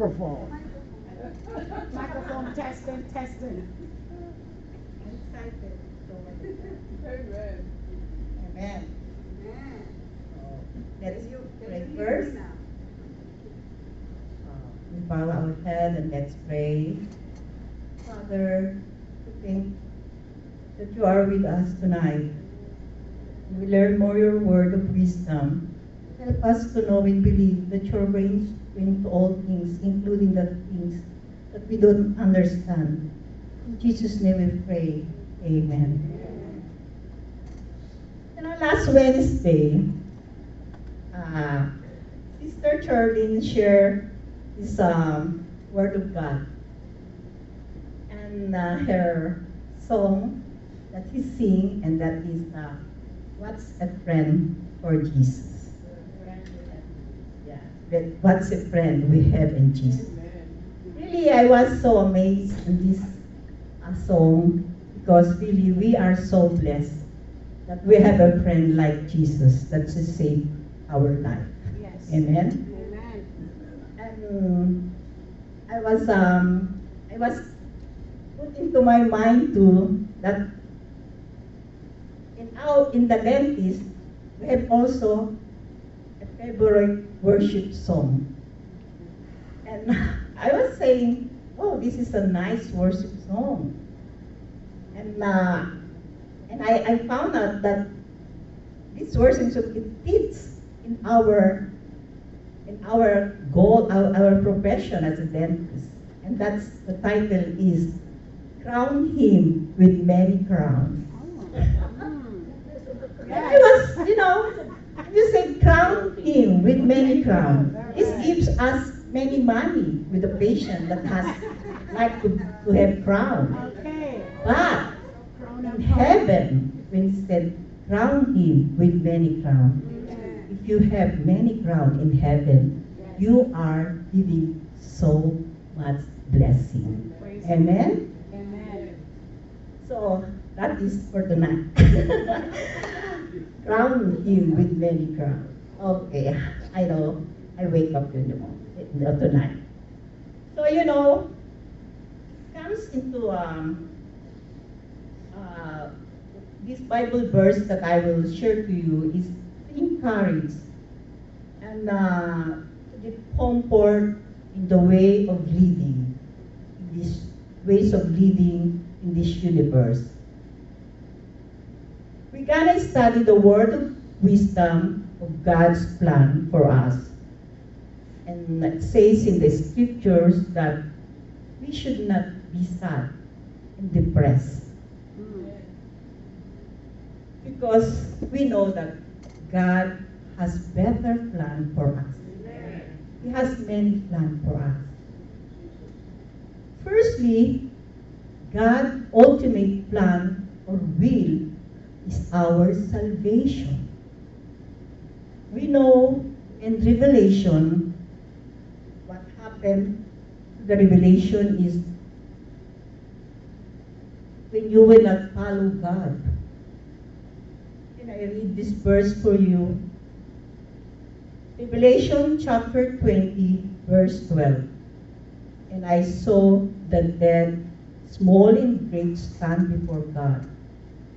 microphone. Microphone testing, testing. Excited. Amen. Amen. Let's pray first. Uh, We bow our head and let's pray. Father, we thank that you are with us tonight. We learn more your word of wisdom. Help us to know and believe that your reigns into all things, including the things that we don't understand. In Jesus' name we pray. Amen. You know, last Wednesday, uh, Sister Charlene shared this um, Word of God. And uh, her song that he sing, and that is uh, What's a Friend for Jesus? But what's a friend we have in Jesus? Really, I was so amazed in this uh, song because really we are so blessed that we have a friend like Jesus that to save our life. Yes. Amen. And I was um I was put into my mind too that in our in the dentist we have also a favorite worship song. And I was saying, oh, this is a nice worship song. And uh, and I, I found out that this worship song it fits in our in our goal, our, our profession as a dentist. And that's the title is Crown Him with Many Crowns. And I was, you know, you say crown him with many crowns. This gives us many money with a patient that has like to, to have crown. Okay. But in heaven, when he said, crown him with many crowns, if you have many crowns in heaven, you are giving so much blessing. Praise Amen? Amen. So that is for tonight. Crown him with many crowns. Okay, I know. I wake up in the morning, uh, tonight. So you know, comes into um, uh, this Bible verse that I will share to you is to encourage and uh, to comfort in the way of living, in these ways of living in this universe. We're gonna study the word of wisdom God's plan for us. And it says in the scriptures that we should not be sad and depressed because we know that God has better plan for us. He has many plans for us. Firstly, God's ultimate plan or will is our salvation. Know in Revelation what happened. The revelation is when you will not follow God. Can I read this verse for you? Revelation chapter 20, verse 12. And I saw the dead, small and great, stand before God.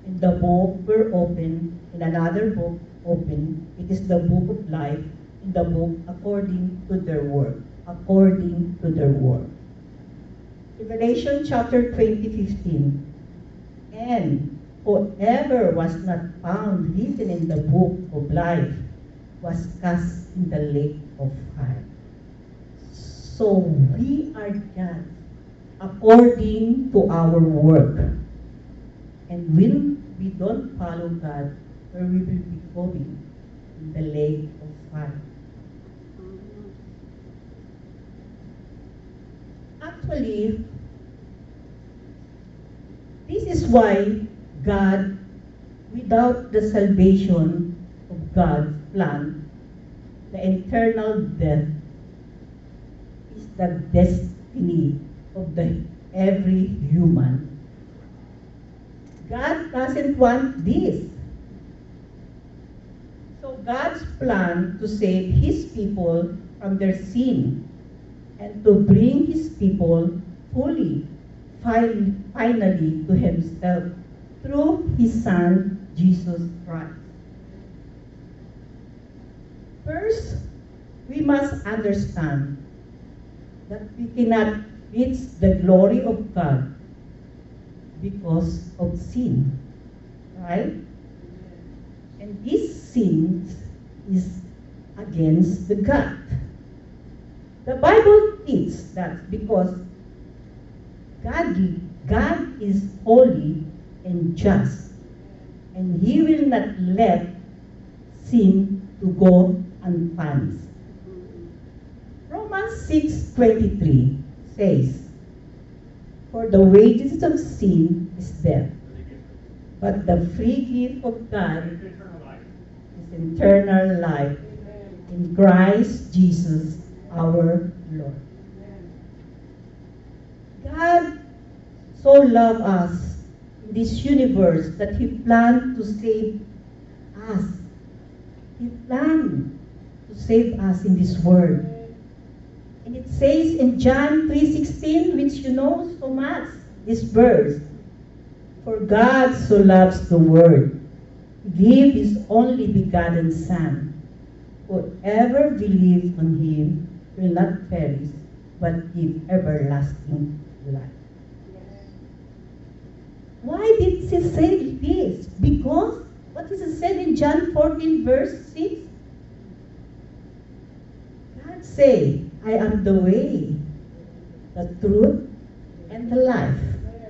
And the book were open, and another book open. It is the book of life, in the book according to their work. According to their work. Revelation chapter 20, 15. And whoever was not found written in the book of life was cast in the lake of fire. So we are judged according to our work. And when we don't follow God, we will be going in the lake of fire. Actually, this is why God, without the salvation of God's plan, the eternal death is the destiny of the every human. God doesn't want this. God's plan to save his people from their sin and to bring his people fully, fi- finally, to himself through his Son, Jesus Christ. First, we must understand that we cannot reach the glory of God because of sin, right? And this sin is against the God. The Bible teaches that because God, God is holy and just, and He will not let sin to go unpunished. Romans 6:23 says, For the wages of sin is death, but the free gift of God is eternal life in Christ Jesus our Lord. God so loved us in this universe that He planned to save us. He planned to save us in this world. And it says in John 3.16, which you know so much, this verse, For God so loves the world, gave His only begotten Son. Whoever believes on Him will not perish, but give everlasting life. Why did he say this? Because, what is it said in John 14, verse 6? God say, I am the way, the truth, and the life,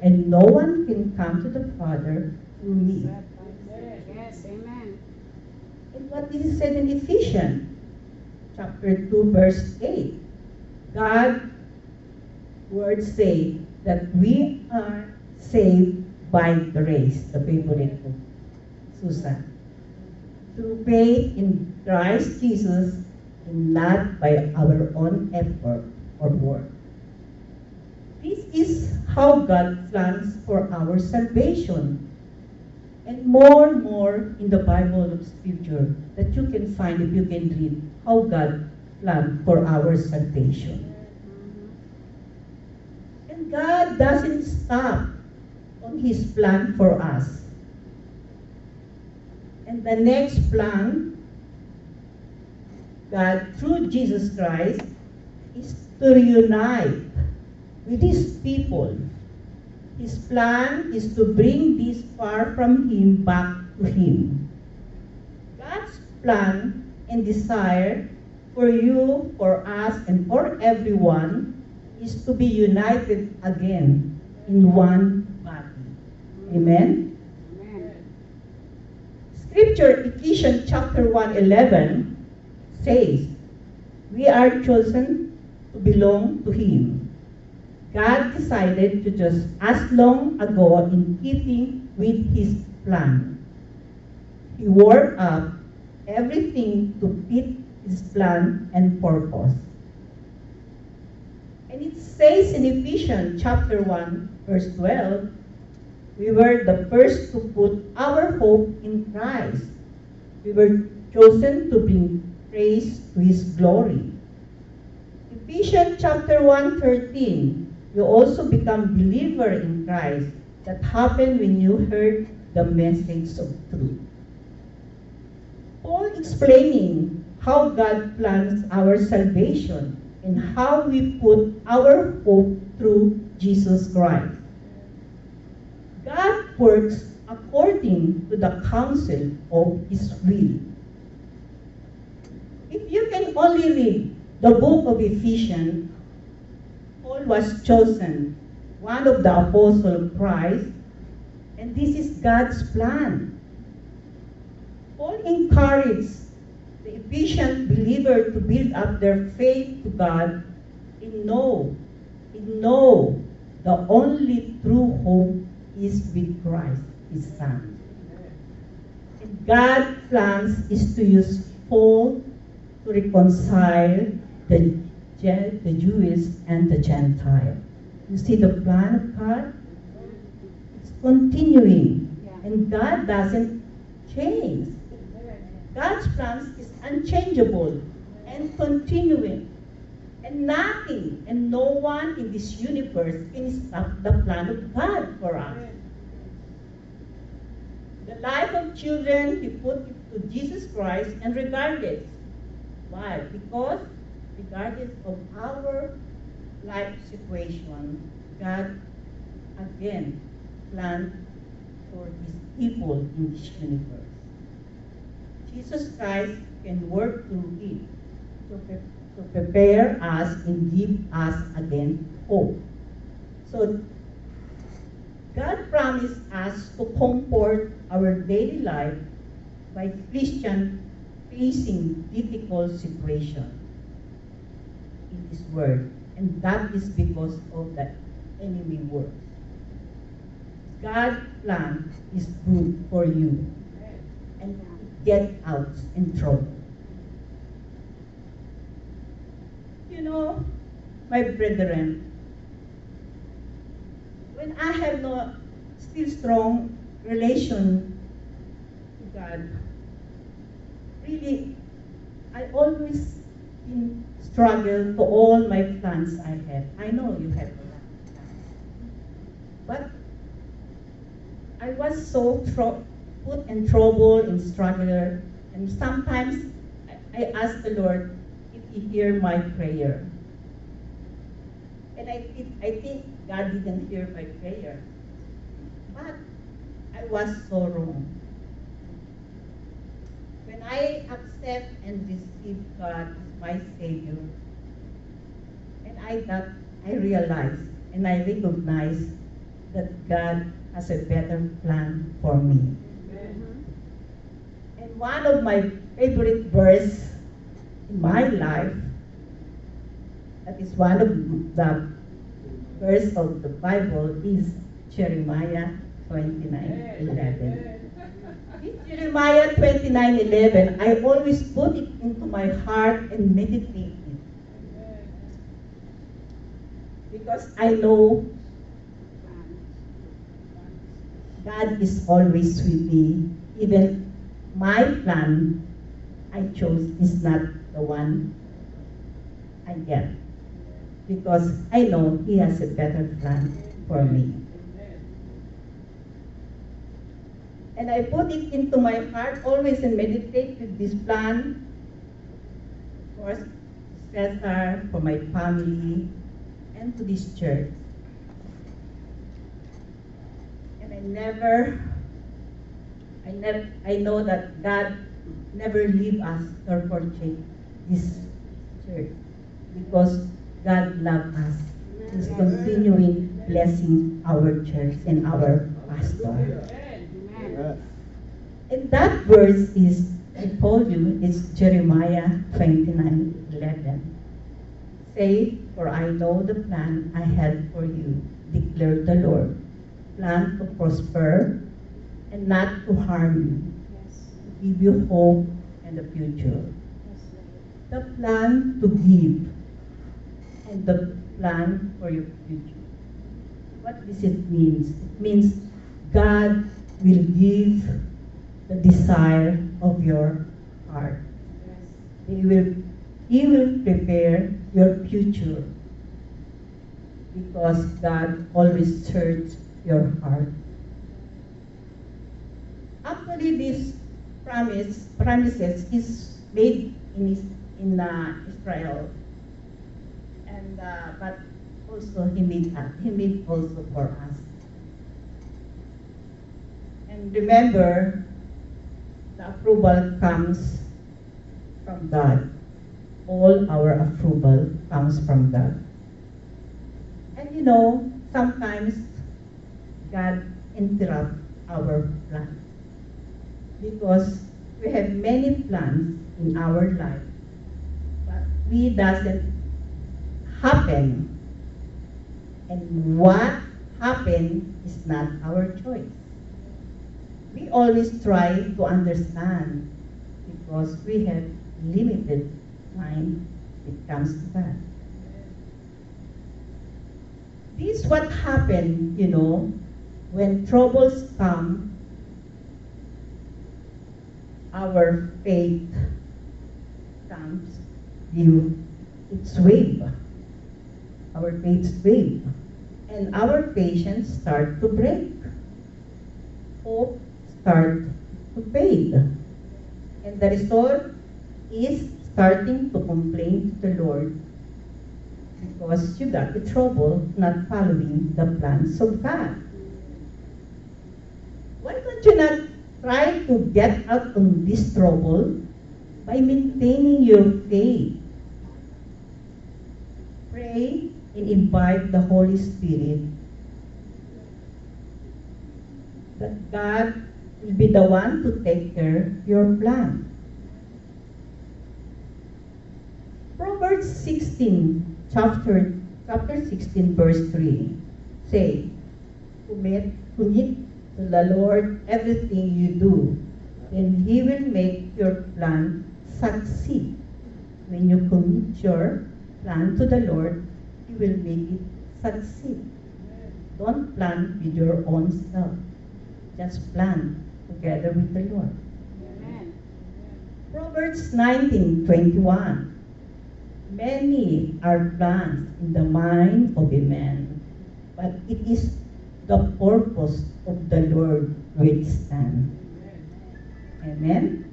and no one can come to the Father through me. Yes, amen. And what is it said in Ephesians chapter 2, verse 8? God words say that we are saved by grace, the favorite book, Susan. Through faith in Christ Jesus and not by our own effort or work. This is how God plans for our salvation. And more and more in the Bible of Scripture that you can find if you can read how God planned for our salvation. And God doesn't stop on His plan for us. And the next plan, God through Jesus Christ, is to reunite with His people. His plan is to bring these far from Him back to Him. God's plan and desire for you, for us, and for everyone is to be united again in one body. Amen? Amen. Scripture, Ephesians chapter 1, 11 says, We are chosen to belong to Him. God decided to just as long ago in keeping with His plan. He worked up everything to fit His plan and purpose. And it says in Ephesians chapter 1, verse 12, we were the first to put our hope in Christ. We were chosen to bring praise to His glory. Ephesians chapter 1, 13, you also become believer in Christ. That happened when you heard the message of truth. Paul explaining how God plans our salvation and how we put our hope through Jesus Christ. God works according to the counsel of His will. If you can only read the book of Ephesians, Paul was chosen, one of the apostles of Christ, and this is God's plan. Paul encouraged the Ephesian believer to build up their faith to God in know, in know the only true hope is with Christ, His Son. And God's plans is to use Paul to reconcile the, the Jewish and the Gentile. You see the plan of God? It's continuing. Yeah. And God doesn't change. God's plans is unchangeable and continuing. And nothing and no one in this universe can stop the plan of God for us. The life of children, He put to Jesus Christ, and regardless. Why? Because regardless of our life situation, God again planned for His people in this universe. Jesus Christ can work through it to, pre- to prepare us and give us again hope. So God promised us to comfort our daily life by Christian facing difficult situation in this world. And that is because of the enemy works. God's plan is good for you and get out in trouble. You know, my brethren, when I have no still strong relation to God, really, I always struggle to all my plans I have. I know you have. But I was so put in trouble, and struggle, and sometimes I, I ask the Lord if He hear my prayer. And I, think I think God didn't hear my prayer. But I was so wrong. When I accept and receive God my Savior, and I that I realize and I recognize that God has a better plan for me. And one of my favorite verse in my life, that is one of the verse of the Bible, is Jeremiah 29 11. Jeremiah 29 11, I always put it into my heart and meditate it. Because I know God is always with me. Even my plan I chose is not the one I get. Because I know He has a better plan for me. And I put it into my heart always and meditate with this plan. Of course, Cesar, for my family, and to this church. And I never, I never, I know that God never leave us or forsake this church because God loves us. He's continuing blessing our church and our pastor. And that verse is, I told you, it's Jeremiah 29 11. Say, for I know the plan I had for you, declared the Lord. Plan to prosper and not to harm you, Yes. to give you hope and a future. Yes, The plan to give and the plan for your future. What does it mean? It means God will give the desire of your heart. He will, he will prepare your future because God always searches your heart. Actually, this promise promises is made in in uh, Israel, and uh, but also he made uh, he made also for us. And remember, approval comes from God. All our approval comes from God. And you know, sometimes God interrupts our plans because we have many plans in our life, but we doesn't happen. And what happened is not our choice. We always try to understand because we have limited time it comes to that. This is what happened, you know, when troubles come, our faith comes, you it's wave. Our faith wave. And our patience start to break. Hope start to fade. And the result is starting to complain to the Lord because you got in trouble not following the plans of God. Why don't you not try to get out of this trouble by maintaining your faith? Pray and invite the Holy Spirit that God will be the one to take care of your plan. Proverbs 16, chapter, chapter 16, verse 3, say, Commit, commit to the Lord everything you do, then He will make your plan succeed. When you commit your plan to the Lord, He will make it succeed. Don't plan with your own self. Just plan together with the Lord. Amen. Proverbs 19:21. Many are plans in the mind of a man, but it is the purpose of the Lord which stand. Amen.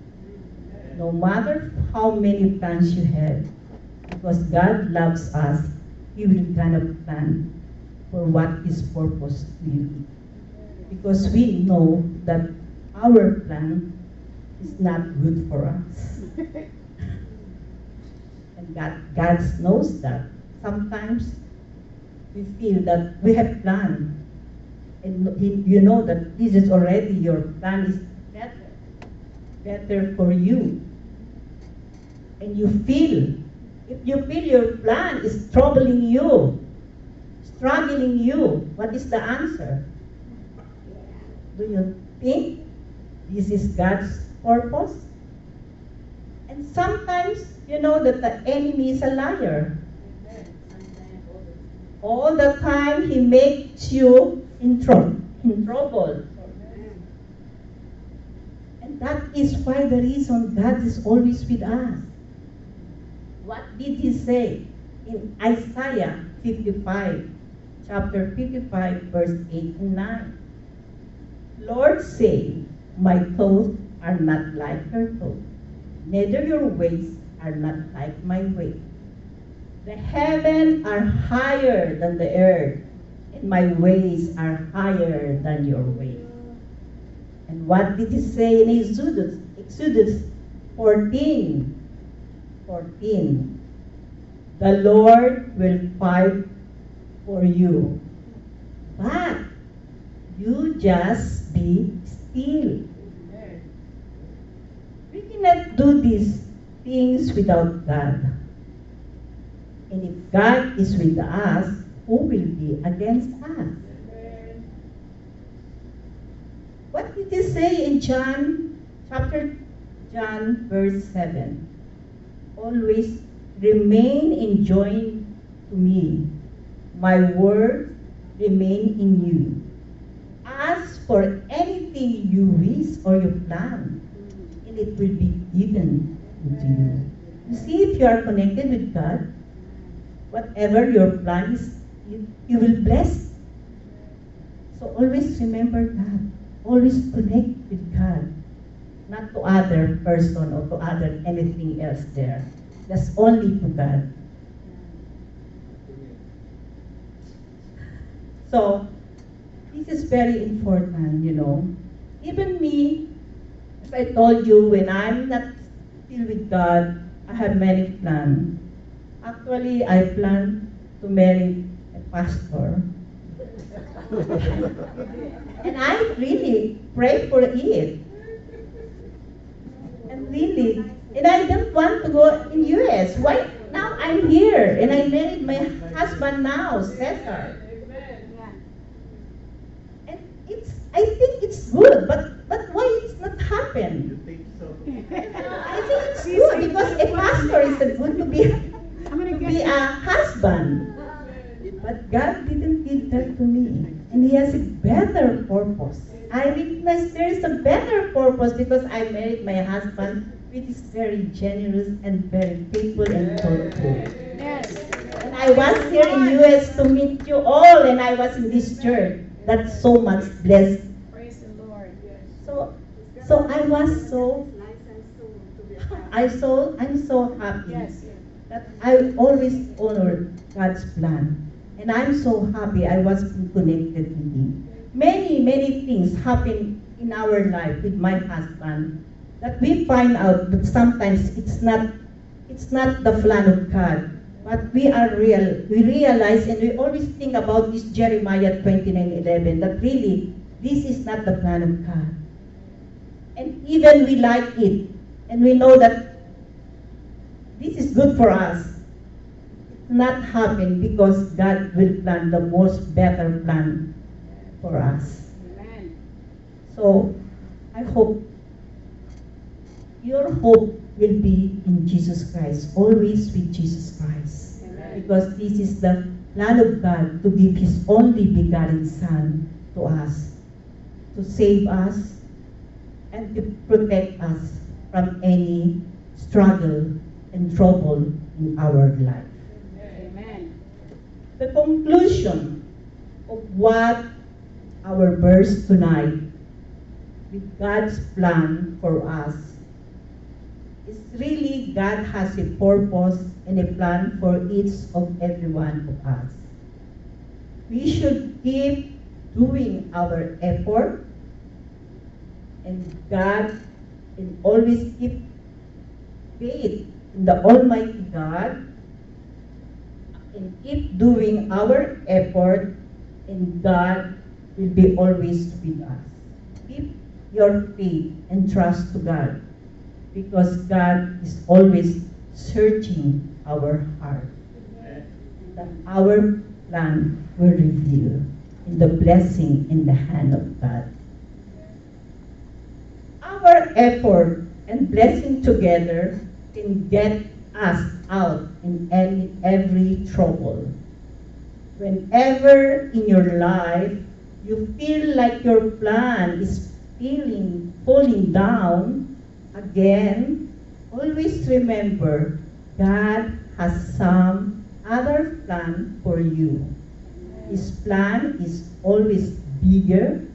No matter how many plans you have, because God loves us, He will kind of plan for what His purpose will be. Because we know that our plan is not good for us. And God, God knows that. Sometimes we feel that we have planned. And he- you know that this is already your plan is better. Better for you. And you feel, if you feel your plan is troubling you, struggling you, what is the answer? Do you think this is God's purpose? And sometimes you know that the enemy is a liar. All the time he makes you in, tro- in trouble. And that is why the reason God is always with us. What did he say in Isaiah 55, chapter 55, verse 8 and 9? Lord say, My thoughts are not like your thoughts, neither your ways are not like my ways. The heaven are higher than the earth, and my ways are higher than your ways. And what did he say in Exodus? Exodus 14, 14. The Lord will fight for you, but you just be We cannot do these things without God. And if God is with us, who will be against us? What did he say in John chapter John verse 7? Always remain in join to me. My word remain in you. Ask for anything you wish or you plan, and it will be given to you. You see, if you are connected with God, whatever your plan is, you, you will bless. So always remember God. Always connect with God. Not to other person or to other anything else there. That's only to God. So, this is very important, you know. Even me, as I told you, when I'm not still with God, I have many plans. Actually, I plan to marry a pastor. and I really pray for it. And really, and I don't want to go in US. Why? Now I'm here, and I married my husband now, Cesar. And it's, I think it's good, but but why it's not happen? You think so? I think it's good because a pastor is a good to be gonna be a husband. But God didn't give that to me. And He has a better purpose. I recognize there is a better purpose because I married my husband which is very generous and very faithful and thoughtful. Yes. And I was here in US to meet you all, and I was in this church. That's so much blessed. Praise the Lord. So, so I was so, I so, I'm so happy Yes. that I always honor God's plan, and I'm so happy I was connected with Him. Many, many things happen in our life with my husband that we find out that sometimes it's not, it's not the plan of God. But we are real. We realize and we always think about this Jeremiah 29:11 that really this is not the plan of God. And even we like it, and we know that this is good for us. It's not happen because God will plan the most better plan for us. Amen. So I hope your hope will be in Jesus Christ, always with Jesus Christ. Amen. Because this is the plan of God to give His only begotten Son to us, to save us and to protect us from any struggle and trouble in our life. Amen. The conclusion of what our verse tonight with God's plan for us really God has a purpose and a plan for each of every one of us. We should keep doing our effort and God and always keep faith in the Almighty God and keep doing our effort, and God will be always with us. Keep your faith and trust to God, because God is always searching our heart. That our plan will reveal in the blessing in the hand of God. Our effort and blessing together can get us out in any, every trouble. Whenever in your life you feel like your plan is feeling falling down, again, always remember God has some other plan for you. His plan is always bigger,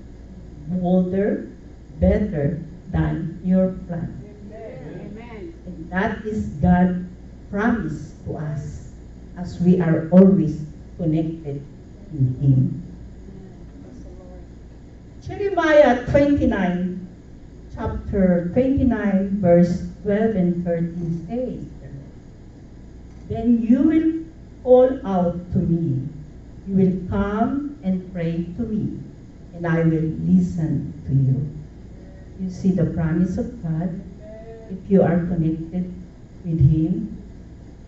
bolder, better than your plan. Amen. And that is God's promise to us as we are always connected in Him. Jeremiah 29, chapter 29, verse 12 and 13 says, Then you will call out to me. You will come and pray to me, and I will listen to you. You see the promise of God if you are connected with Him.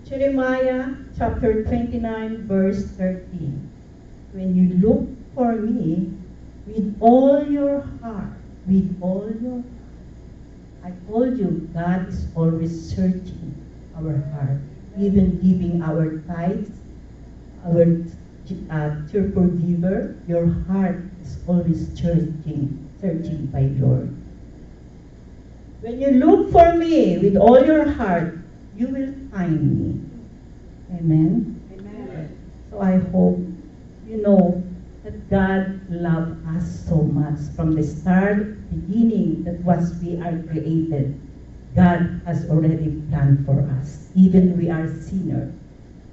Jeremiah chapter 29, verse 13. When you look for me with all your heart, with all your I told you, God is always searching our heart, even giving our tithes, our uh, cheerful giver. Your heart is always searching, searching by Lord. When you look for me with all your heart, you will find me. Amen. Amen. So I hope you know that God loved us so much from the start, beginning that was we are created. God has already planned for us. Even we are sinners,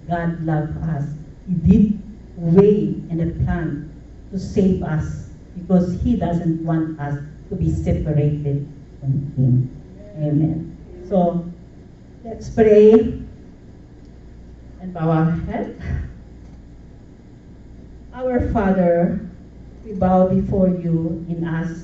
God loved us. He did way and a plan to save us because He doesn't want us to be separated from Him. Amen. So let's pray and bow our head. Our Father, we bow before you in us